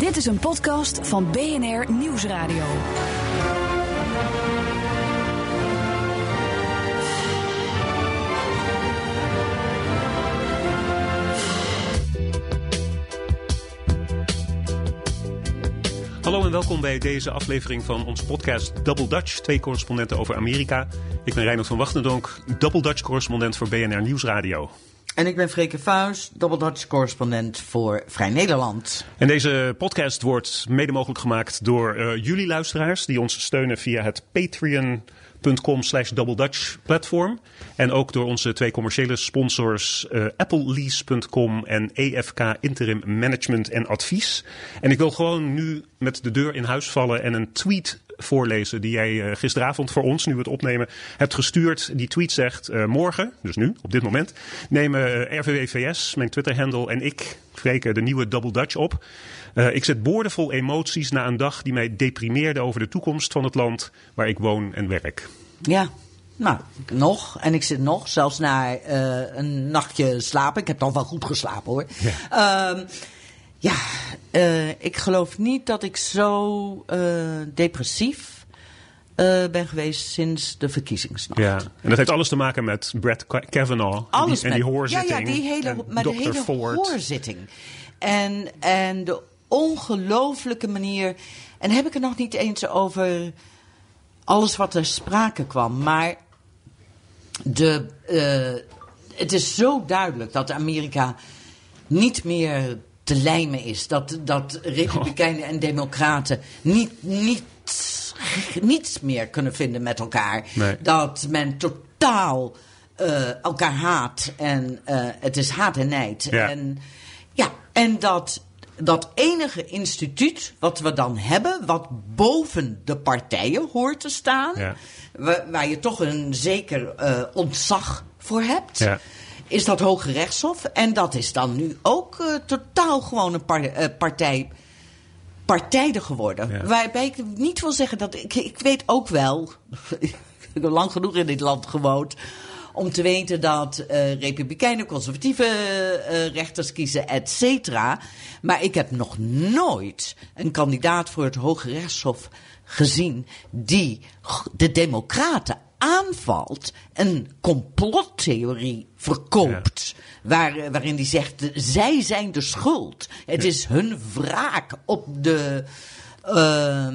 Dit is een podcast van BNR Nieuwsradio. Hallo en welkom bij deze aflevering van onze podcast Double Dutch. Twee correspondenten over Amerika. Ik ben Reinhard van Wachtendonk, Double Dutch correspondent voor BNR Nieuwsradio. En ik ben Freke Double Dutch correspondent voor Vrij Nederland. En deze podcast wordt mede mogelijk gemaakt door uh, jullie luisteraars die ons steunen via het Patreon.com slash Dutch platform. En ook door onze twee commerciële sponsors uh, applelease.com en EFK Interim Management en Advies. En ik wil gewoon nu met de deur in huis vallen en een tweet voorlezen die jij uh, gisteravond voor ons, nu we het opnemen, hebt gestuurd. Die tweet zegt: uh, Morgen, dus nu, op dit moment, nemen uh, RVWVS, mijn Twitter-handle en ik, Freke, de nieuwe Double Dutch op. ik zet boordevol emoties na een dag die mij deprimeerde over de toekomst van het land waar ik woon en werk. Ja, nou, nog. En ik zit nog, zelfs na een nachtje slapen. Ik heb dan wel goed geslapen hoor. Ja. Uh, ja, uh, ik geloof niet dat ik zo uh, depressief uh, ben geweest sinds de verkiezingsnacht. Ja, en dat heeft alles te maken met Brett Kavanaugh alles en die, met, hoorzitting. Ja, ja die hele, Dr. de hele Ford. hoorzitting. En, en de ongelooflijke manier... En heb ik het nog niet eens over alles wat er sprake kwam. Maar de, het is zo duidelijk dat Amerika niet meer te lijmen is. Dat, dat republikeinen en democraten niet, niet, niets meer kunnen vinden met elkaar. Nee. Dat men totaal uh, elkaar haat. En uh, het is haat en nijd. Ja. En, ja, en dat, dat enige instituut wat we dan hebben... wat boven de partijen hoort te staan... Ja. Waar, waar je toch een zeker uh, ontzag voor hebt... Ja is dat Hoge Rechtshof. En dat is dan nu ook uh, totaal gewoon een par uh, partij, partijdig geworden. Ja. Waarbij ik niet wil zeggen dat... Ik, ik weet ook wel... ik heb lang genoeg in dit land gewoond... om te weten dat uh, republikeinen, conservatieve rechters kiezen, et cetera. Maar ik heb nog nooit een kandidaat voor het Hoge Rechtshof gezien... die de democraten aanvalt, een complottheorie verkoopt. Ja. Waar, waarin die zegt, zij zijn de schuld. Het Ja. is hun wraak op de, uh,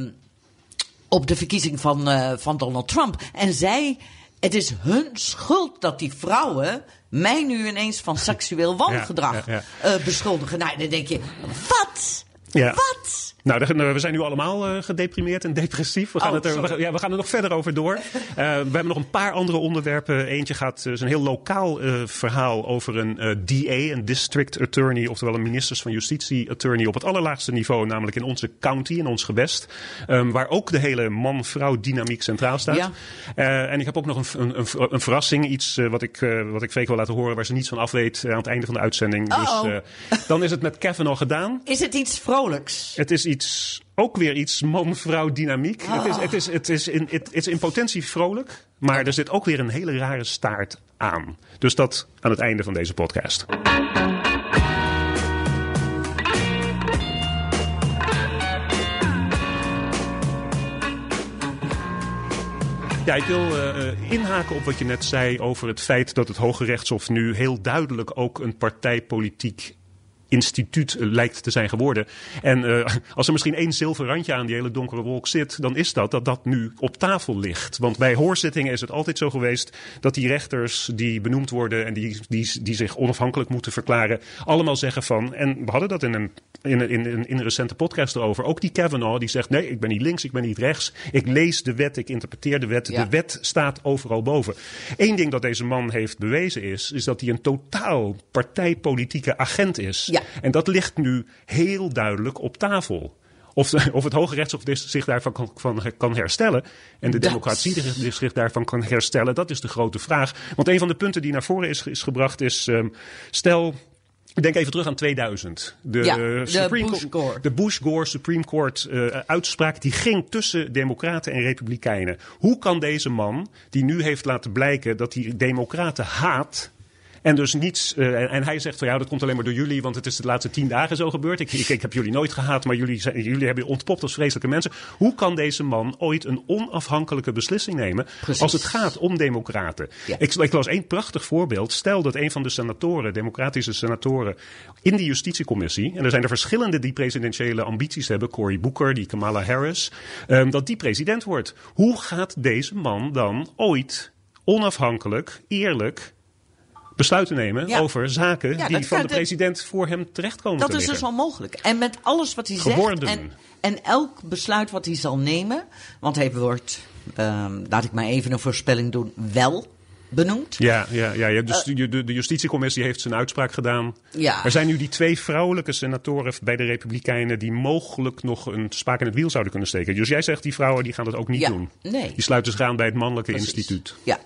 op de verkiezing van, uh, van Donald Trump. En zij, het is hun schuld dat die vrouwen mij nu ineens van seksueel wangedrag Ja, uh, beschuldigen. Nou, dan denk je, wat? Wat? Nou, we zijn nu allemaal uh, gedeprimeerd en depressief. We gaan, Oh, het er, we, ja, we gaan er nog verder over door. Uh, we hebben nog een paar andere onderwerpen. Eentje gaat uh, is een heel lokaal uh, verhaal over een DA, een district attorney, oftewel een ministers van justitie attorney op het allerlaagste niveau, namelijk in onze county, in ons gewest, um, waar ook de hele man-vrouw dynamiek centraal staat. Ja. En ik heb ook nog een, een, een, verrassing, iets wat ik, wat ik Freek wil laten horen, waar ze niets van af weet aan het einde van de uitzending. Dus dan is het met Kevin gedaan. Is het iets vrolijks? Het is iets, ook weer iets man-vrouw dynamiek. Ah. Het, is, het, is, het, is in, het is in potentie vrolijk, maar er zit ook weer een hele rare staart aan. Dus dat aan het einde van deze podcast. Ja, ik wil uh, inhaken op wat je net zei over het feit dat het Hoge Rechtshof nu heel duidelijk ook een partijpolitiek instituut lijkt te zijn geworden. En uh, als er misschien één zilver randje aan die hele donkere wolk zit, dan is dat dat dat nu op tafel ligt. Want bij hoorzittingen is het altijd zo geweest dat die rechters die benoemd worden en die, die, die zich onafhankelijk moeten verklaren, allemaal zeggen van, en we hadden dat in een, in, in, in, in een recente podcast erover, ook die Kavanaugh die zegt, nee, ik ben niet links, ik ben niet rechts, ik lees de wet, ik interpreteer de wet, Ja. de wet staat overal boven. Eén ding dat deze man heeft bewezen is, is dat hij een totaal partijpolitieke agent is. Ja. En dat ligt nu heel duidelijk op tafel. Of, of het Hoge Rechtshof zich daarvan kan, van, kan herstellen en de Dat- democratie zich- daarvan kan herstellen, dat is de grote vraag. Want een van de punten die naar voren is, is gebracht is, ehm, stel, denk even terug aan 2000. De, Ja, de Supreme Co- Bush-Gore. de Bush-Gore Supreme Court eh, uitspraak die ging tussen democraten en republikeinen. Hoe kan deze man, die nu heeft laten blijken dat hij democraten haat En dus niets. eh, en, hij zegt van ja, dat komt alleen maar door jullie, want het is de laatste tien dagen zo gebeurd. Ik, ik, ik heb jullie nooit gehaat, maar jullie, zijn, jullie hebben je ontpopt als vreselijke mensen. Hoe kan deze man ooit een onafhankelijke beslissing nemen Precies. als het gaat om democraten? Ja. Ik, ik las één prachtig voorbeeld. Stel dat een van de senatoren, democratische senatoren, in de justitiecommissie, en er zijn er verschillende die presidentiële ambities hebben, Cory Booker, die Kamala Harris, ehm, dat die president wordt. Hoe gaat deze man dan ooit onafhankelijk, eerlijk besluiten nemen Ja. over zaken Ja, die van de president voor hem terechtkomen Dat te is dus liggen? onmogelijk. En met alles wat hij Geworden. zegt. En, en elk besluit wat hij zal nemen. Want hij wordt, ehm, laat ik maar even een voorspelling doen, wel benoemd. Ja, ja, ja, ja. Dus de, de, de justitiecommissie heeft zijn uitspraak gedaan. Ja. Er zijn nu die twee vrouwelijke senatoren bij de Republikeinen die mogelijk nog een spaak in het wiel zouden kunnen steken. Dus jij zegt die vrouwen die gaan dat ook niet Ja, doen. nee. Die sluiten zich aan bij het mannelijke Precies. instituut. Ja.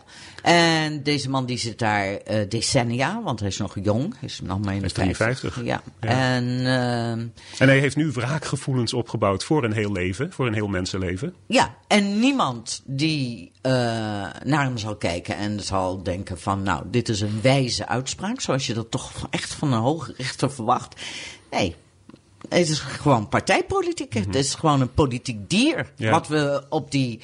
En deze man die zit daar eh, decennia, want hij is nog jong. Hij is nog maar in de is 53. Ja. Ja. En ehm, En hij heeft nu wraakgevoelens opgebouwd voor een heel leven, voor een heel mensenleven. Ja, en niemand die eh, naar hem zal kijken en zal denken van, nou, dit is een wijze uitspraak, zoals je dat toch echt van een hoge rechter verwacht. Nee, het is gewoon partijpolitiek. Het is gewoon een politiek dier Mhm. Ja. wat we op die,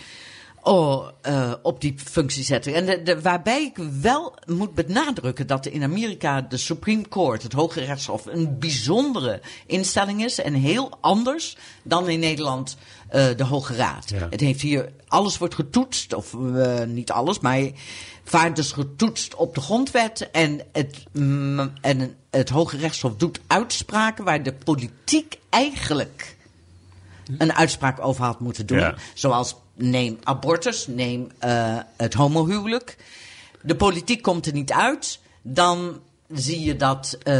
oh, eh, op die functie zetten. En de, de- waarbij ik wel moet benadrukken dat in Amerika de Supreme Court, het Hoge Rechtshof, een bijzondere instelling is en heel anders dan in Nederland eh, de Hoge Raad. Ja. Het heeft hier, alles wordt getoetst, of eh, niet alles, maar vaak dus getoetst op de grondwet. En het, mm, en het Hoge Rechtshof doet uitspraken waar de politiek eigenlijk een uitspraak over had moeten doen. Ja. Zoals neem abortus, neem eh, het homohuwelijk. De politiek komt er niet uit. Dan zie je dat eh,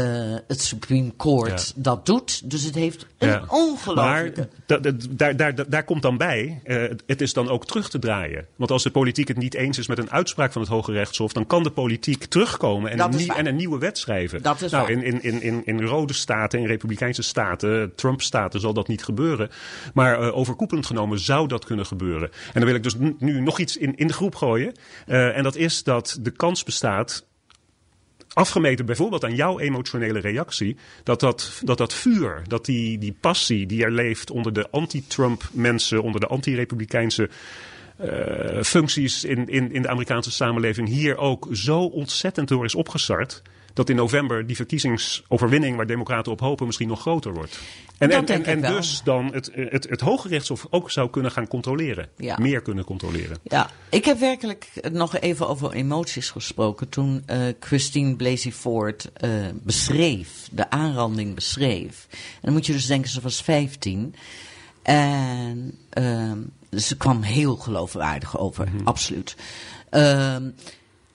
het Supreme Court Ja. dat doet. Dus het heeft een Ja. ongelooflijke... Maar da- da- daar, daar, daar, komt dan bij, eh, het is dan ook terug te draaien. Want als de politiek het niet eens is met een uitspraak van het Hoge Rechtshof, dan kan de politiek terugkomen en, een, en een nieuwe wet schrijven. Dat is nou, waar. in, in, in, in, rode staten, in republikeinse staten, Trump-staten zal dat niet gebeuren. Maar eh, overkoepelend genomen zou dat kunnen gebeuren. En dan wil ik dus nu nog iets in, in de groep gooien. En dat is dat de kans bestaat afgemeten bijvoorbeeld aan jouw emotionele reactie, dat dat, dat, dat vuur, dat die, die passie die er leeft onder de anti-Trump mensen, onder de anti-republikeinse eh, functies in, in, in de Amerikaanse samenleving hier ook zo ontzettend door is opgestart. Dat in november die verkiezingsoverwinning waar Democraten op hopen misschien nog groter wordt. En, Dat en, en, dus dan het, het, het Hoge Rechtshof ook zou kunnen gaan controleren. Ja. Meer kunnen controleren. Ja, ik heb werkelijk nog even over emoties gesproken. Toen eh, Christine Blasey Ford eh, beschreef, de aanranding beschreef. En dan moet je dus denken, ze was 15. En ehm, ze kwam heel geloofwaardig over, absoluut. Ehm,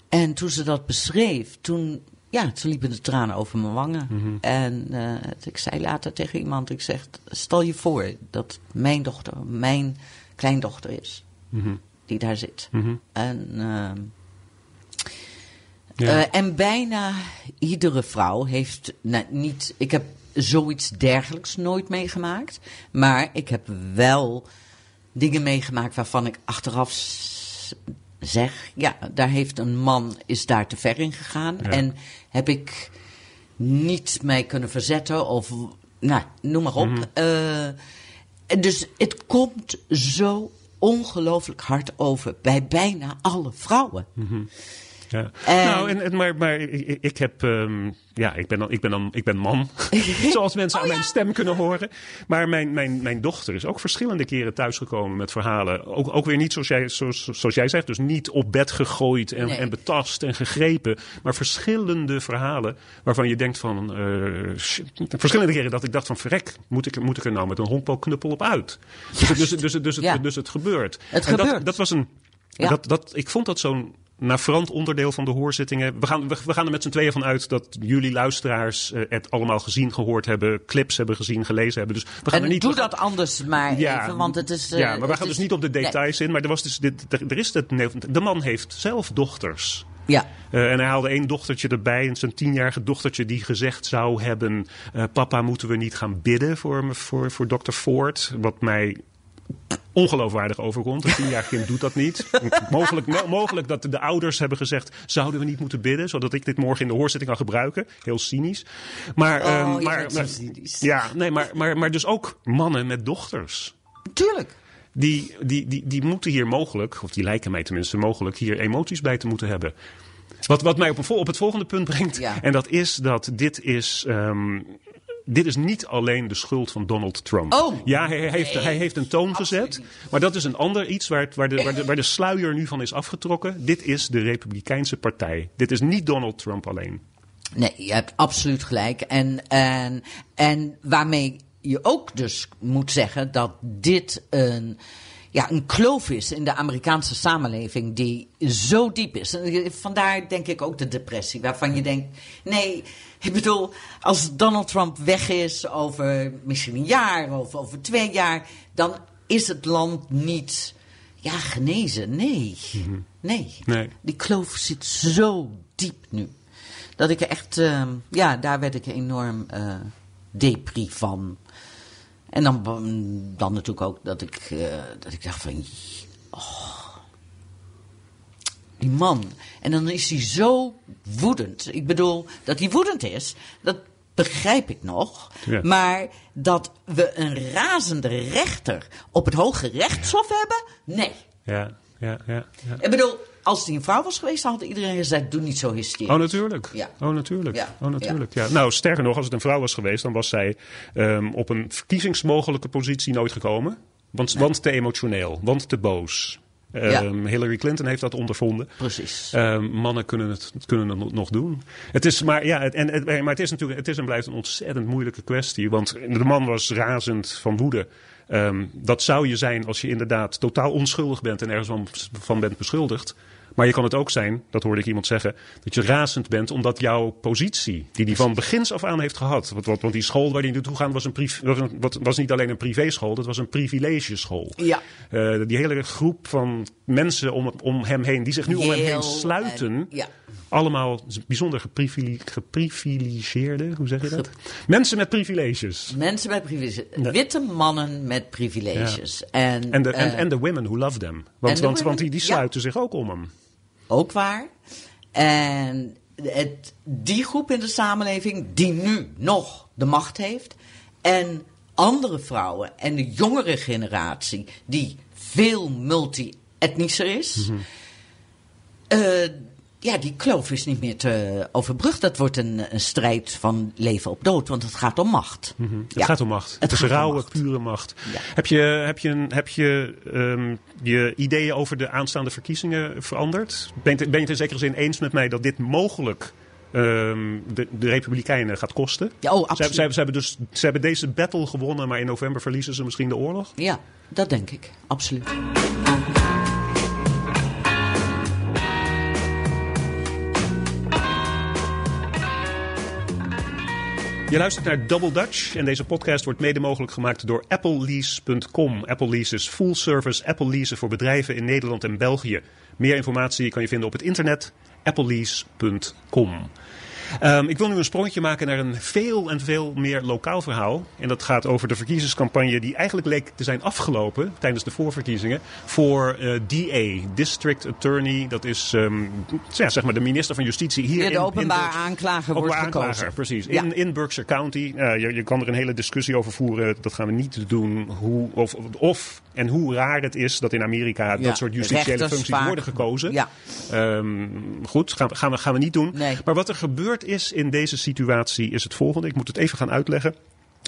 en toen ze dat beschreef, toen, ja, toen liepen de tranen over mijn wangen. En eh, ik zei later tegen iemand, ik zeg, stel je voor dat mijn dochter, mijn kleindochter is die daar zit. En, ehm, Ja. eh, en bijna iedere vrouw heeft nou, niet. Ik heb zoiets dergelijks nooit meegemaakt. Maar ik heb wel dingen meegemaakt waarvan ik achteraf zeg. Ja, daar heeft een man is daar te ver in gegaan. Ja. En heb ik niet mij kunnen verzetten of. Nou, noem maar op. Eh, en dus het komt zo ongelooflijk hard over bij bijna alle vrouwen. Ja. En- Nou, en, en, maar, maar ik, ik heb, ehm, ja, ik ben, dan, ik ben, dan, ik ben man. Zoals mensen Oh, aan ja. mijn stem kunnen horen. Maar mijn, mijn, mijn dochter is ook verschillende keren thuisgekomen met verhalen. Ook, ook weer niet zoals jij, zoals, zoals jij zegt. Dus niet op bed gegooid en, Nee. en betast en gegrepen. Maar verschillende verhalen waarvan je denkt van... eh, verschillende keren dat ik dacht van verrek, moet ik, moet ik er nou met een honkbalknuppel op uit? Dus, het- dus, het- dus, het- dus, het, Ja. dus het gebeurt. Het en Dat, gebeurt. dat was een... Ja. Dat, dat, ik vond dat zo'n navrant onderdeel van de hoorzittingen. We gaan, we, we gaan er met z'n tweeën van uit dat jullie luisteraars eh, het allemaal gezien, gehoord hebben, clips hebben gezien, gelezen hebben. Dus we gaan En er niet. doe gaan- dat anders maar even, want het is... eh, ja, maar we gaan is- dus niet op de Nee. details in. Maar er, was dus dit, er, er is het, de man heeft zelf dochters. Ja, Eh, en hij haalde één dochtertje erbij, een zijn tienjarige dochtertje, die gezegd zou hebben: eh, Papa, moeten we niet gaan bidden voor, voor, voor dokter Ford? Wat mij ongeloofwaardig overkomt. Een tienjarig kind doet dat niet. mogelijk, mogelijk dat de ouders hebben gezegd: zouden we niet moeten bidden, zodat ik dit morgen in de hoorzitting kan gebruiken. Heel cynisch. Maar, Oh, ehm, maar, ja, nee, maar, maar, maar dus ook mannen met dochters. Tuurlijk. Die, die, die, die moeten hier mogelijk, of die lijken mij tenminste mogelijk, hier emoties bij te moeten hebben. Wat, wat mij op, op het volgende punt brengt. Ja. En dat is dat dit is. ehm, dit is niet alleen de schuld van Donald Trump. Oh, ja, hij, hij heeft, nee, hij heeft een toon absoluut gezet. Maar dat is een ander iets waar, het, waar, de, waar, de, waar de sluier nu van is afgetrokken. Dit is de Republikeinse Partij. Dit is niet Donald Trump alleen. Nee, je hebt absoluut gelijk. En, en, en waarmee je ook dus moet zeggen dat dit een, ja, een kloof is in de Amerikaanse samenleving die zo diep is. En vandaar denk ik ook de depressie, waarvan je denkt, nee, ik bedoel, als Donald Trump weg is over misschien een jaar of over twee jaar, dan is het land niet, ja, genezen. Nee, nee. Nee. Die kloof zit zo diep nu. Dat ik echt, ehm, ja, daar werd ik enorm eh depri van. En dan, dan natuurlijk ook dat ik, eh, dat ik dacht van, oh, die man. En dan is hij zo woedend. Ik bedoel, dat hij woedend is, dat begrijp ik nog. Ja. Maar dat we een razende rechter op het Hoge Rechtshof hebben, nee. Ja, ja, ja. ja. Ik bedoel, als hij een vrouw was geweest, dan had iedereen gezegd: doe niet zo hysterisch. Oh, natuurlijk. Ja. Oh, natuurlijk. Ja. Oh, natuurlijk. Ja. Nou, sterker nog, als het een vrouw was geweest, dan was zij ehm, op een verkiezingsmogelijke positie nooit gekomen. Want, want te emotioneel, want te boos. Ehm, Hillary Clinton heeft dat ondervonden. Precies. Ehm, mannen kunnen het, kunnen het nog doen. Het is, maar, ja, het, en, het, maar het is natuurlijk het is en blijft een ontzettend moeilijke kwestie. Want de man was razend van woede. Ehm, dat zou je zijn als je inderdaad totaal onschuldig bent en ergens van, van bent beschuldigd. Maar je kan het ook zijn, dat hoorde ik iemand zeggen, dat je razend bent omdat jouw positie, die hij van begins af aan heeft gehad. Want, want, die school waar hij naartoe gaat was, een priv- was, was niet alleen een privéschool, dat was een privilegeschool. Ja. Eh, die hele groep van mensen om, om hem heen, die zich nu om hem heen sluiten. en- ja. Allemaal bijzonder geprivile- geprivilegeerde, hoe zeg je dat? Mensen met privileges. Mensen met privileges. Witte mannen met privileges. En, En de, en, eh, de women who love them. Want, want, die, die sluiten zich ook om hem. Ook waar. En het, die groep in de samenleving die nu nog de macht heeft. En andere vrouwen en de jongere generatie die veel multi-etnischer is. Eh, ja, die kloof is niet meer te overbruggen. Dat wordt een, een strijd van leven op dood, want het gaat om macht. Mhm. Het Ja. gaat om macht. Het, Het is rauwe, macht. pure macht. Ja. Heb je, heb je, heb je ehm, je ideeën over de aanstaande verkiezingen veranderd? Ben je, het- ben je het in zekere zin eens met mij dat dit mogelijk ehm, de, de Republikeinen gaat kosten? Ja, oh, Ze, absoluut. ze, ze hebben dus, ze hebben deze battle gewonnen, maar in november verliezen ze misschien de oorlog? Ja, dat denk ik. Absoluut. Je luistert naar Double Dutch en deze podcast wordt mede mogelijk gemaakt door applelease.com. Apple Lease is full service Apple leasen voor bedrijven in Nederland en België. Meer informatie kan je vinden op het internet applelease.com. Ehm, ik wil nu een sprongetje maken naar een veel en veel meer lokaal verhaal. En dat gaat over de verkiezingscampagne die eigenlijk leek te zijn afgelopen tijdens de voorverkiezingen. Voor eh, DA, District Attorney. Dat is ehm, ja, zeg maar de minister van Justitie hier Ja, in de openbaar in de- aanklager wordt Openbaar gekozen. aanklager, precies. Ja. In, in Berkshire County. Eh, je, je kan er een hele discussie over voeren. Dat gaan we niet doen. Hoe, of, of en hoe raar het is dat in Amerika Ja, dat soort justitiële functies vaak- worden gekozen. Ja. Ehm, goed, gaan, we- gaan, we, gaan we niet doen. Nee. Maar wat er gebeurd is in deze situatie is het volgende. Ik moet het even gaan uitleggen.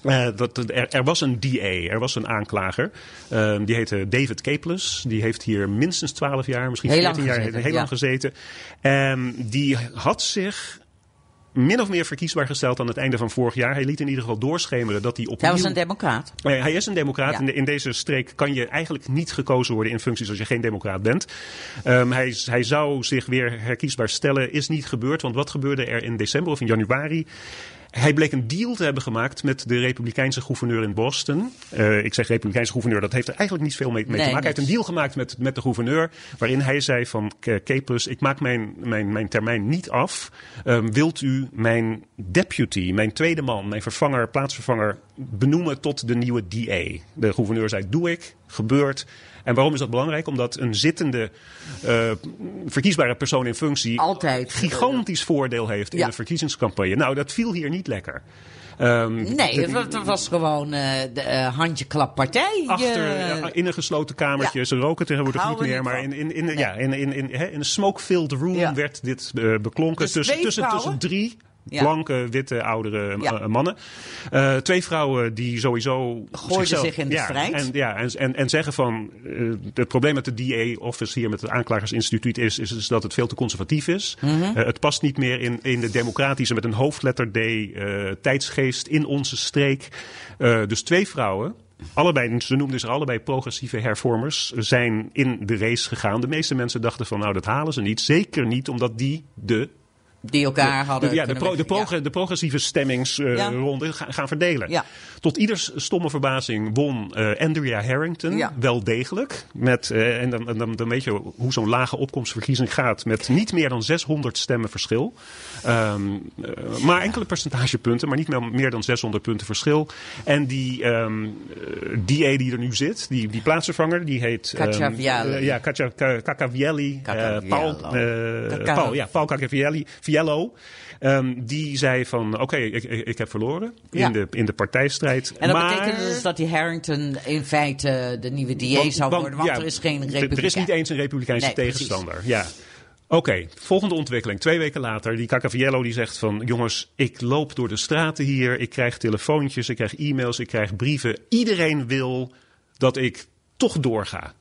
Eh, dat, er, er was een DA, er was een aanklager. Ehm, die heette David Capeless. Die heeft hier minstens 12 jaar, misschien Heel 14 lang jaar, gezeten, heel ja. lang gezeten. En die had zich min of meer verkiesbaar gesteld aan het einde van vorig jaar. Hij liet in ieder geval doorschemeren dat hij opnieuw... Hij was een democraat. Nee, hij is een democraat. Ja. In, de- in deze streek kan je eigenlijk niet gekozen worden in functies als je geen democraat bent. Ehm, hij, hij zou zich weer herkiesbaar stellen. Is niet gebeurd. Want wat gebeurde er in december of in januari? Hij bleek een deal te hebben gemaakt met de Republikeinse gouverneur in Boston. Uh, ik zeg Republikeinse gouverneur, dat heeft er eigenlijk niet veel mee, mee Nee, te maken. Hij heeft een deal gemaakt met, met de gouverneur. waarin hij zei: van K ik maak mijn, mijn, mijn termijn niet af. Um, wilt u mijn deputy, mijn tweede man, mijn vervanger, plaatsvervanger. benoemen tot de nieuwe DA? De gouverneur zei: Doe ik, gebeurt. En waarom is dat belangrijk? Omdat een zittende uh, verkiesbare persoon in functie Altijd. gigantisch voordeel heeft in Ja. een verkiezingscampagne. Nou, dat viel hier niet lekker. Um, Nee, het was, gewoon uh, de uh, handjeklappartij. Achter, Eh, uh, in een gesloten kamertje. ja. Ze roken tegenwoordig Houden niet meer. Maar in, in, in, ja, in, in, in, hè, in een smoke-filled room Ja. werd dit beklonken. Dus tussen, tussen, tussen drie Ja. blanke, witte, oudere Ja. uh, mannen. Uh, twee vrouwen die sowieso... Gooiden zichzelf- zich in de ja, strijd. En, ja, en, en, en zeggen van... uh, het probleem met de DA-office hier met het aanklagersinstituut is, is, is dat het veel te conservatief is. Mhm. Uh, het past niet meer in, in de democratische met een hoofdletter D tijdsgeest in onze streek. Dus twee vrouwen... Allebei, ze noemden zich allebei progressieve hervormers, zijn in de race gegaan. De meeste mensen dachten van nou dat halen ze niet. Zeker niet omdat die de die elkaar hadden. de, ja, de, pro, de, ja. progressieve stemmingsronde Ja. gaan, gaan verdelen. Ja. Tot ieders stomme verbazing won eh, Andrea Harrington wel degelijk. Met, eh, en dan, dan, dan weet je hoe zo'n lage opkomstverkiezing gaat. Met niet meer dan 600 stemmen verschil. Ehm, eh, maar enkele percentagepunten, maar niet meer, meer dan 600 punten verschil. En die ehm eh, DA die er nu zit, die, die plaatsvervanger, die heet... ehm, Cacciavielli. eh, ja, Caccia- Ca- Caccavielli. eh, Caccaviello. Paul, eh, Paul, ja, Paul Caccavielli. Fiello. Ehm, die zei van, oké, ik, ik, ik heb verloren Ja. in, de, in de partijstrijd. En dat maar... betekent dus dat die Harrington in feite de nieuwe DA zou worden, want ja, er is geen republikein. Er is niet eens een republikeinse Nee, precies. tegenstander. Ja. Oké, volgende ontwikkeling. Twee weken later, die Cacaviello die zegt van... jongens, ik loop door de straten hier. Ik krijg telefoontjes, ik krijg e-mails, ik krijg brieven. Iedereen wil dat ik toch doorga.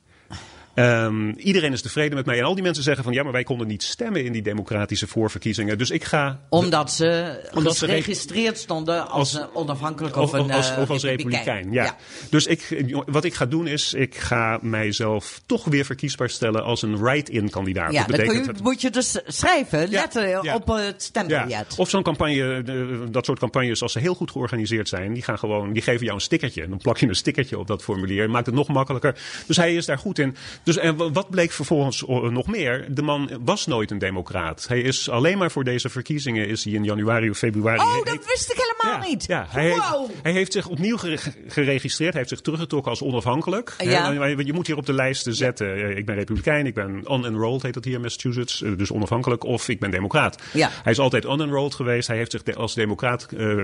Ehm, iedereen is tevreden met mij. En al die mensen zeggen van... ja, maar wij konden niet stemmen in die democratische voorverkiezingen. Dus ik ga... Omdat ze Omdat ze geregistreerd stonden als, als- een onafhankelijk of, Of, een als, eh, of als republikein, ja. Dus ik, wat ik ga doen is, ik ga mijzelf toch weer verkiesbaar stellen als een write-in kandidaat. Ja, dat betekent moet je dus schrijven, Ja, letten ja. op het ja, stembiljet. of zo'n campagne, eh, dat soort campagnes, als ze heel goed georganiseerd zijn, die gaan gewoon, die geven jou een stickertje. En dan plak je een stickertje op dat formulier en maakt het nog makkelijker. Dus hij is daar goed in. Dus en wa- wat bleek vervolgens nog meer? De man was nooit een democraat. Hij is alleen maar voor deze verkiezingen is hij in januari of februari. Oh, he- dat wist ik helemaal ja, niet. Ja, hij, wow. heeft, hij heeft zich opnieuw gere- geregistreerd. Hij heeft zich teruggetrokken als onafhankelijk. Ja. Maar je moet hier op de lijst zetten. eh, Ik ben republikein, ik ben unenrolled, heet dat hier in Massachusetts. eh, Dus onafhankelijk. Of ik ben democraat. Ja. Hij is altijd unenrolled geweest. Hij heeft zich als democraat eh,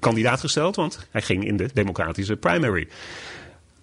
kandidaat gesteld. Want hij ging in de democratische primary.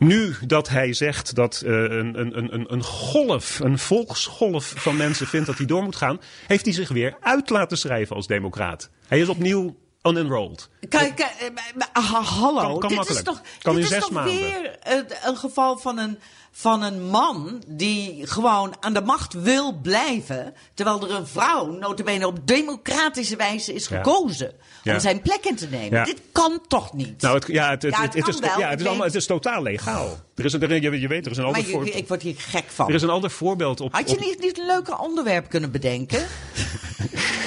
Nu dat hij zegt dat eh, een, een, een, een golf, een volksgolf van mensen vindt dat hij door moet gaan, heeft hij zich weer uit laten schrijven als democraat. Hij is opnieuw unenrolled. Kijk, kijk, eh, hallo. Kan- kan dit makkelijk. is toch, Kan dit in is zes toch maanden. weer een geval van een, van een man die gewoon aan de macht wil blijven. Terwijl er een vrouw, notabene op democratische wijze, is gekozen Ja. om zijn plek in te nemen. Ja. Dit kan toch niet? Nou, het, ja, het, het, is, wel. ja, het, is allemaal, het is totaal legaal. Er is, een- er, je, je weet, er is een ander, voor, je- ik word hier gek van. er is een ander voorbeeld op. Had je niet, niet een leuker onderwerp kunnen bedenken?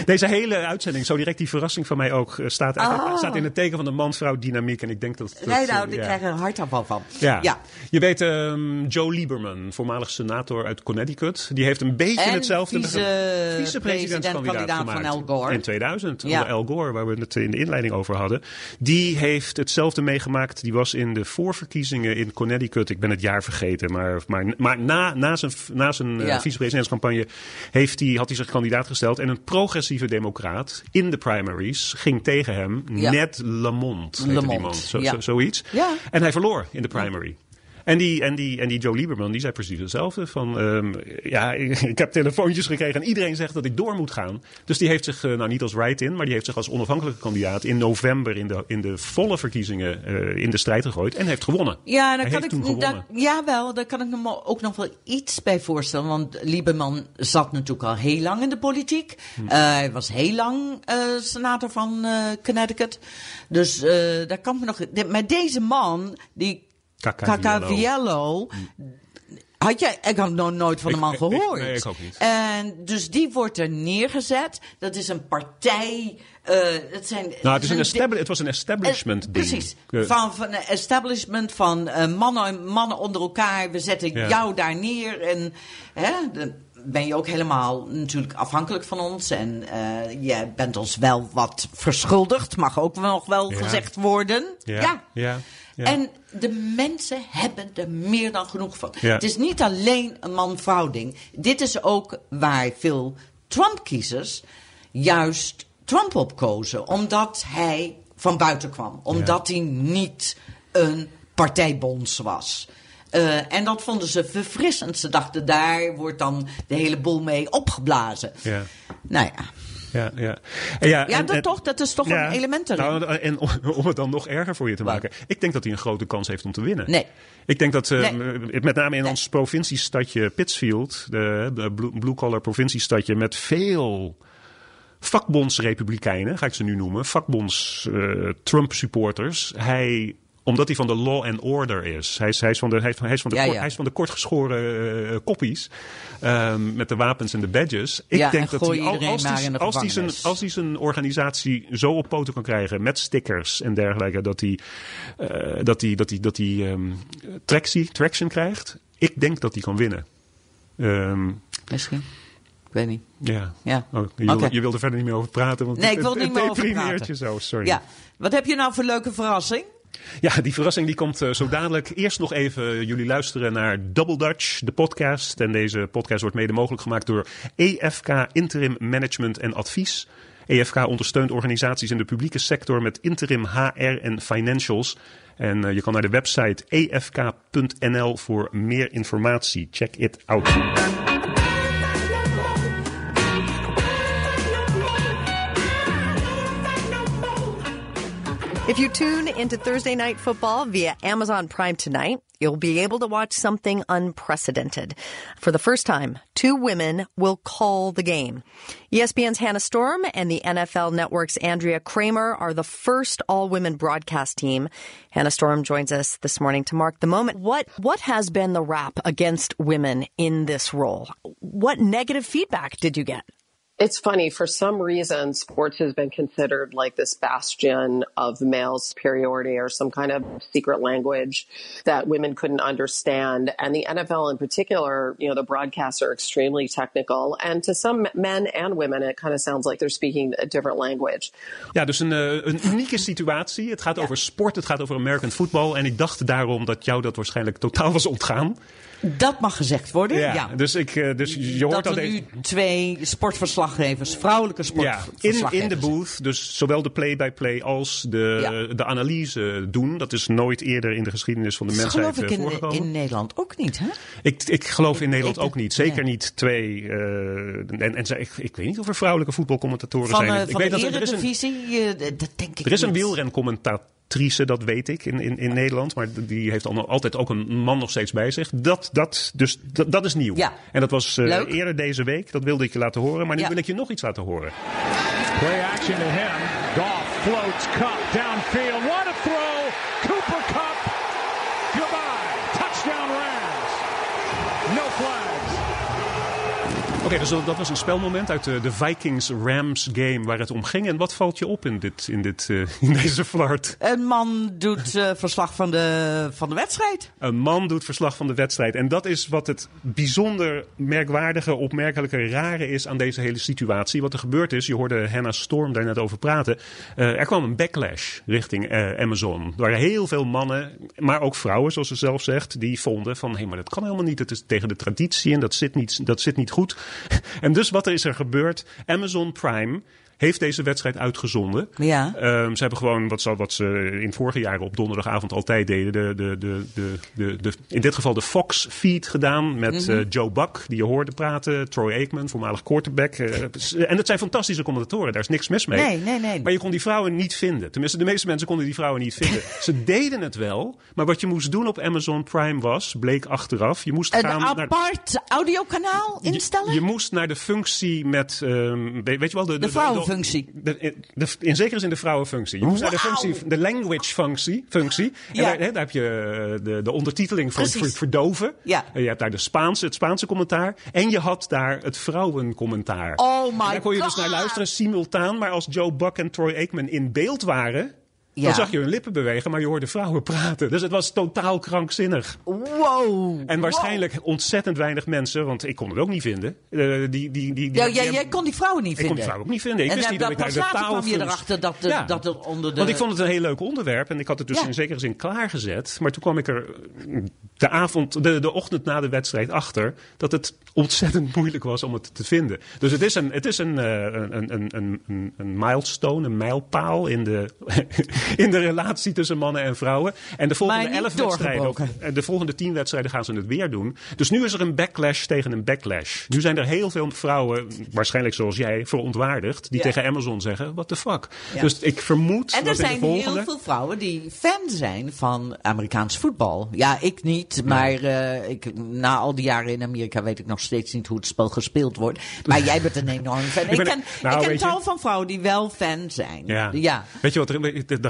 Deze hele uitzending, zo direct die verrassing van mij ook, eh, staat, Ah. staat in het teken van de man-vrouw dynamiek. En ik denk dat. dat nee, nou, eh, ik ja. krijg er een hartaanval van. Ja. ja. je weet ehm, Joe Lieberman, voormalig senator uit Connecticut. Die heeft een beetje En hetzelfde vice- vicepresidentskandidaat presidentkandidaat gemaakt. van Al Gore. In 2000, Ja. onder Al Gore, waar we het in de inleiding over hadden. Die heeft hetzelfde meegemaakt. Die was in de voorverkiezingen in Connecticut. Ik ben het jaar vergeten, maar, maar, maar na, na zijn, na zijn eh, Ja. vicepresidentscampagne heeft hij, had hij zich kandidaat gesteld. En een progressieve democraat in de primaries ging tegen hem. Ja. Ned Lamont heette die Lamont, man. Zo, ja. zo- zoiets. En hij verloor in de primary. En die, en, die, en die Joe Lieberman, die zei precies hetzelfde. Van, ehm, ja, ik heb telefoontjes gekregen en iedereen zegt dat ik door moet gaan. Dus die heeft zich, eh, nou niet als write-in, maar die heeft zich als onafhankelijke kandidaat in november in de, in de volle verkiezingen eh, in de strijd gegooid en heeft gewonnen. Ja, daar kan ik, daar, jawel, daar kan ik me ook nog wel iets bij voorstellen. Want Lieberman zat natuurlijk al heel lang in de politiek. Hm. Eh, hij was heel lang senator van Connecticut. Dus daar kan ik me nog. de- maar deze man, die Caccaviello, Had jij, ik had nog nooit van de man ik- gehoord. nee, ik ook niet. En dus die wordt er neergezet. Dat is een partij. eh het, zijn, Nou, het, is een het was een establishment eh, ding. Precies. Eh, Van, van een establishment van eh, mannen, mannen onder elkaar. We zetten Ja. jou daar neer. En hè, dan ben je ook helemaal natuurlijk afhankelijk van ons. En eh je bent ons wel wat verschuldigd. Mag ook nog wel Ja. gezegd worden. Ja. ja. Ja. Ja. En de mensen hebben er meer dan genoeg van. Ja. Het is niet alleen een man-vrouw ding. Dit is ook waar veel Trump-kiezers juist Trump op kozen. Omdat hij van buiten kwam. Omdat hij niet een partijbons was. Eh, en dat vonden ze verfrissend. Ze dachten, daar wordt dan de hele boel mee opgeblazen. Ja. Nou ja. Ja, ja. En ja, Ja, en- dat en- toch? Dat is toch een element erin. Nou, en om, het dan nog erger voor je te Wat? maken. Ik denk dat hij een grote kans heeft om te winnen. Nee. Ik denk dat, eh, Nee. met name in Nee. ons provinciestadje Pittsfield, de, de blue- blue-collar provinciestadje met veel vakbondsrepublikeinen, ga ik ze nu noemen, vakbonds eh, Trump-supporters. Hij omdat hij van de law and order is. Hij is, hij is, van, de, hij is, van, hij is, van, de, Ja, kort- ja. hij is van de kortgeschoren eh, koppies. ehm, met de wapens en de badges. Ik Ja, denk en dat hij, als, hij, als, hij zijn, als hij zijn organisatie zo op poten kan krijgen. met stickers en dergelijke. dat hij, eh, dat hij, dat hij, dat hij tractie, traction krijgt. Ik denk dat hij kan winnen. Ehm, Misschien. Ik weet niet. ja. Ja. Oh, je, wilde, Oké. je wilde er verder niet meer over praten. Want Nee, ik wil niet meer over praten. zo, sorry. Ja. Wat heb je nou voor leuke verrassing? Ja, die verrassing die komt eh, zo dadelijk. Eerst nog even jullie luisteren naar Double Dutch, de podcast. En deze podcast wordt mede mogelijk gemaakt door EFK Interim Management en Advies. EFK ondersteunt organisaties in de publieke sector met interim HR en financials. En eh, je kan naar de website efk.nl voor meer informatie. Check it out. If you tune into Thursday Night Football via Amazon Prime tonight, you'll be able to watch something unprecedented. For the first time, two women will call the game. ESPN's Hannah Storm and the NFL Network's Andrea Kramer are the first all-women broadcast team. Hannah Storm joins us this morning to mark the moment. What what has been the rap against women in this role? What negative feedback did you get? It's funny. For some reason, sports has been considered like this bastion of male superiority or some kind of secret language that women couldn't understand. And the NFL in particular, you know, the broadcasts are extremely technical. And to some men and women, it kind of sounds like they're speaking a different language. Ja, dus een, eh, een unieke situatie. Het gaat over sport, het gaat over American football. En ik dacht daarom dat jou dat waarschijnlijk totaal was ontgaan. Dat mag gezegd worden. Ja. Dus, ik, eh, dus je hoort dat dat er even- nu twee sportverslaggevers, vrouwelijke Ja, in, sportverslaggevers. in de booth, dus zowel de play-by-play als de, Ja. de analyse doen. Dat is nooit eerder in de geschiedenis van de Dat mensheid geloof ik eh, in, voorgekomen. in Nederland ook niet, hè? Ik, ik geloof in Nederland Ik- ook niet. Zeker nee. niet twee. eh, en en ik, ik weet niet of er vrouwelijke voetbalcommentatoren Van, zijn. ik van weet de dat er, is een, eh, dat denk ik er is een niet. Wielrencommentatrice, dat weet ik, in, in, in Nederland. Maar die heeft al- altijd ook een man nog steeds bij zich. Dat, dat, dus, dat, dat is nieuw. Ja. En dat was eh, eerder deze week. Dat wilde ik je laten horen. Maar nu Ja. wil ik je nog iets laten horen. Play action to him. Goff floats Cup downfield. What a throw! Oké, dus dat was een spelmoment uit de, de Vikings-Rams game waar het om ging. En wat valt je op in, dit, in, dit, eh, in deze flart? Een man doet eh, verslag van de, van de wedstrijd. Een man doet verslag van de wedstrijd. En dat is wat het bijzonder merkwaardige, opmerkelijke, rare is aan deze hele situatie. Wat er gebeurd is, je hoorde Hannah Storm daar net over praten. Eh, er kwam een backlash richting eh, Amazon. Er waren heel veel mannen, maar ook vrouwen, zoals ze zelf zegt, die vonden van, hé, hey, maar dat kan helemaal niet. Het is tegen de traditie en dat zit niet, dat zit niet goed. En dus wat er is er gebeurd? Amazon Prime heeft deze wedstrijd uitgezonden. Ja. Ehm, ze hebben gewoon wat ze, wat ze in vorige jaren op donderdagavond altijd deden. De, de, de, de, de, de, in dit geval de Fox feed gedaan met Mhm. eh, Joe Buck, die je hoorde praten. Troy Aikman, voormalig quarterback. eh, en dat zijn fantastische commentatoren, daar is niks mis mee. Nee, nee, nee. Maar je kon die vrouwen niet vinden. Tenminste, de meeste mensen konden die vrouwen niet vinden. ze deden het wel, maar wat je moest doen op Amazon Prime was, bleek achteraf, je moest Een gaan naar... apart audiokanaal instellen? Je, je moest naar de functie met, ehm, weet, je wel, de, De vrouwenfunctie. Vrouwenfunctie. de, de, in zekere zin de vrouwenfunctie. Je moest naar de functie, de language functie. functie. En Ja. daar, hè, daar heb je eh, de, de ondertiteling voor, voor, voor doven. Ja. En je hebt daar de Spaanse, het Spaanse commentaar. En je had daar het vrouwencommentaar. Oh my daar kon je dus naar luisteren simultaan. Maar als Joe Buck en Troy Aikman in beeld waren... Ja. Dan zag je hun lippen bewegen, maar je hoorde vrouwen praten. Dus het was totaal krankzinnig. Wow. En waarschijnlijk ontzettend weinig mensen, want ik kon het ook niet vinden. eh, die, die, die, die, Ja, jij, jij kon die vrouwen niet ik vinden. kon die vrouwen ook niet vinden. Ik En wist niet dat ik naar de taal kwam je erachter dat, de, dat het onder de... Want ik vond het een heel leuk onderwerp en ik had het dus in zekere zin klaargezet. Maar toen kwam ik er de avond, de, de ochtend na de wedstrijd achter dat het ontzettend moeilijk was om het te vinden. Dus het is een, het is een, eh, een, een, een, een, een milestone, een mijlpaal in de, in de relatie tussen mannen en vrouwen. En de volgende elf wedstrijden, of, de volgende tien wedstrijden gaan ze het weer doen. Dus nu is er een backlash tegen een backlash. Nu zijn er heel veel vrouwen, waarschijnlijk zoals jij, verontwaardigd, die Ja. tegen Amazon zeggen: what the fuck. Ja. Dus ik vermoed En er dat in de zijn volgende. heel veel vrouwen die fan zijn van Amerikaans voetbal. Ja, ik niet, maar eh, ik, na al die jaren in Amerika weet ik nog steeds niet hoe het spel gespeeld wordt. Maar jij bent een enorm fan. Ik, ken, nou, ik ken weet je- tal van vrouwen die wel fan zijn. Ja. ja. Weet je wat, er-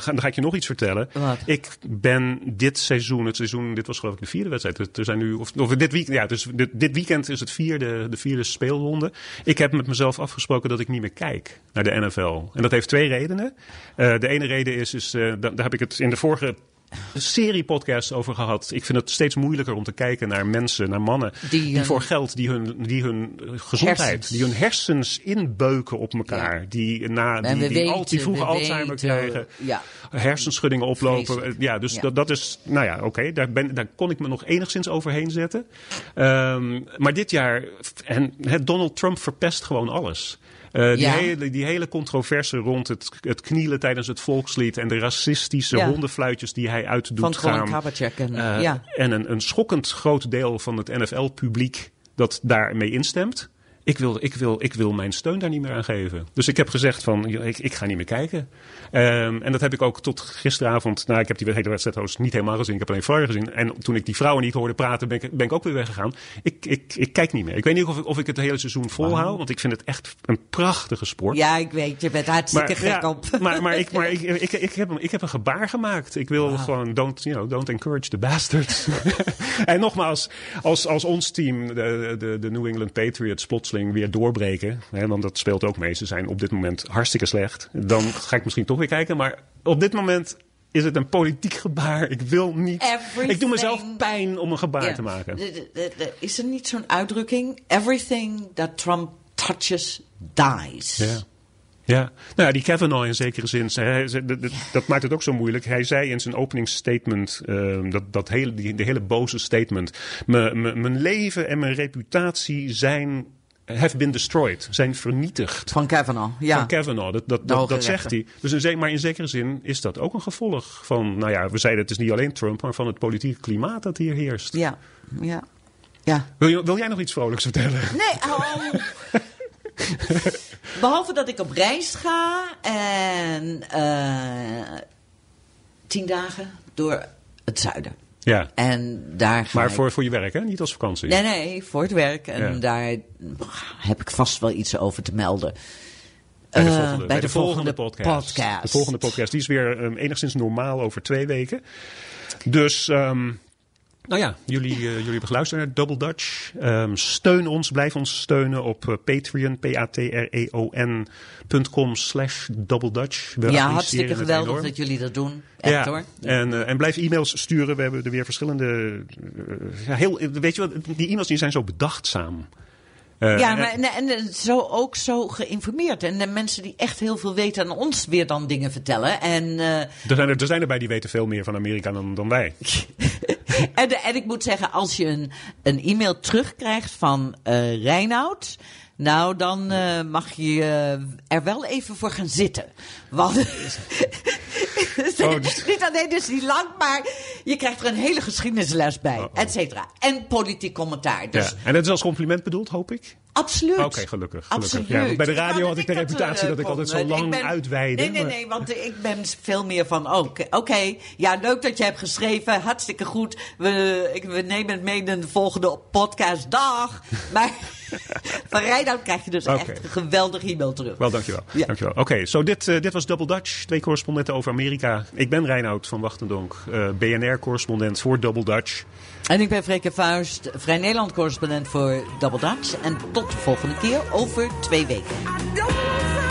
ga, dan ga ik je nog iets vertellen. Wat? Ik ben dit seizoen, het seizoen, dit was geloof ik de vierde wedstrijd. Er zijn nu, of, of dit weekend, ja, dus dit, dit weekend is het vierde, de vierde speelronde. Ik heb met mezelf afgesproken dat ik niet meer kijk naar de NFL. En dat heeft twee redenen. Eh, de ene reden is, is eh, da- daar heb ik het in de vorige serie podcast over gehad. Ik vind het steeds moeilijker om te kijken naar mensen, naar mannen Die voor geld, die hun, die hun gezondheid, Hersens. die hun hersens inbeuken op elkaar, Ja. die na die, die, weten, al, die vroege Alzheimer weten, krijgen, ja. hersenschuddingen oplopen. Vreselijk. Ja, dus Ja. Dat, dat is, nou ja, oké, daar, ben- daar kon ik me nog enigszins overheen zetten. Ehm, maar dit jaar, en Donald Trump verpest gewoon alles. Eh, die, Ja. hele, die hele controverse rond het, het knielen tijdens het volkslied en de racistische Ja. hondenfluitjes die hij uitdoet Van gaan. Kaepernick en- Eh, ja. En een, een schokkend groot deel van het NFL-publiek dat daarmee instemt. Ik wil, ik, wil, ik wil mijn steun daar niet meer aan geven. Dus ik heb gezegd van, ik, ik ga niet meer kijken. Ehm, en dat heb ik ook tot gisteravond, nou ik heb die hele wedstrijd trouwens niet helemaal gezien. Ik heb alleen Flyer gezien. En toen ik die vrouwen niet hoorde praten, ben ik, ben ik ook weer weggegaan. Ik, ik, ik kijk niet meer. Ik weet niet of ik, of ik het hele seizoen volhoud. Want ik vind het echt een prachtige sport. Ja, ik weet, je bent hartstikke gek ja, op. maar, maar, ik, maar ik, ik, ik, heb, een- ik heb een gebaar gemaakt. Ik wil gewoon, don't, you know, don't encourage the bastards. en nogmaals, als, als ons team, de, de, de New England Patriots, plotseling weer doorbreken. Hè, want dat speelt ook mee. Ze zijn op dit moment hartstikke slecht. Dan ga ik misschien toch weer kijken. Maar op dit moment is het een politiek gebaar. Ik wil niet. Everything- Ik doe mezelf pijn om een gebaar te maken. Is er niet zo'n uitdrukking? Everything that Trump touches dies. Ja. Ja, nou ja, die Kavanaugh in zekere zin, hij, dat, dat- dat maakt het ook zo moeilijk. Hij zei in zijn openingsstatement, ehm, dat, dat hele, die, de hele boze statement, "Me- me- mijn leven en mijn reputatie zijn, have been destroyed, zijn vernietigd. Van Kavanaugh, ja. Van Kavanaugh, dat, dat, zegt hij. Dus in, maar in zekere zin is dat ook een gevolg van, nou ja, we zeiden het is niet alleen Trump, maar van het politieke klimaat dat hier heerst. Ja, ja. Ja. Wil, je, wil jij nog iets vrolijks vertellen? Nee, oh. Behalve dat ik op reis ga en eh, tien dagen door het zuiden. Ja, En daar ga maar ik- voor, voor je werk, hè? Niet als vakantie. Nee, nee, voor het werk. En Ja. daar heb ik vast wel iets over te melden. Bij de Eh, volgende, bij de volgende podcast. podcast. De volgende podcast. Die is weer um, enigszins normaal over twee weken. Dus, ehm, nou ja, jullie, eh, jullie hebben geluisterd naar Double Dutch. Ehm, steun ons, blijf ons steunen op eh, Patreon, p-a-t-r-e-o-n.com slash Double Dutch. We Ja, hartstikke geweldig enorm. dat jullie dat doen. Echt ja, hoor. En, eh, en blijf e-mails sturen. We hebben er weer verschillende. ja, heel, weet je wat, die e-mails die zijn zo bedachtzaam. Eh, Ja, en- maar, en, en zo ook zo geïnformeerd. En de mensen die echt heel veel weten aan ons weer dan dingen vertellen. En, eh, er, zijn er, er zijn er bij die weten veel meer van Amerika dan, dan wij. en, en ik moet zeggen, als je een, een e-mail terugkrijgt van eh Reinoud. Nou, dan eh, mag je eh, er wel even voor gaan zitten. Want Oh, dus- niet alleen dus niet lang, maar je krijgt er een hele geschiedenisles bij, Oh, oh. et cetera. En politiek commentaar. Dus Ja. En dat is als compliment bedoeld, hoop ik. Absoluut. Oké, gelukkig. gelukkig. Absoluut. Ja, bij de radio had ik de reputatie eh, dat ik altijd zo vond. lang ben- uitweidde. Nee, nee, maar- nee, want ik ben veel meer van, oh, oké, oké, ja, leuk dat je hebt geschreven, hartstikke goed. We, ik, we nemen het mee in de volgende podcast, dag. Maar van Reinoud krijg je dus echt een geweldig e-mail terug. Wel, dankjewel. Ja. dankjewel. Oké, zo dit, eh, dit was Double Dutch. Twee correspondenten over Amerika. Ik ben Reinoud van Wachtendonk, eh, BNR-correspondent voor Double Dutch. En ik ben Freke Vuist, Vrij Nederland correspondent voor Double Dutch. En tot de volgende keer over twee weken.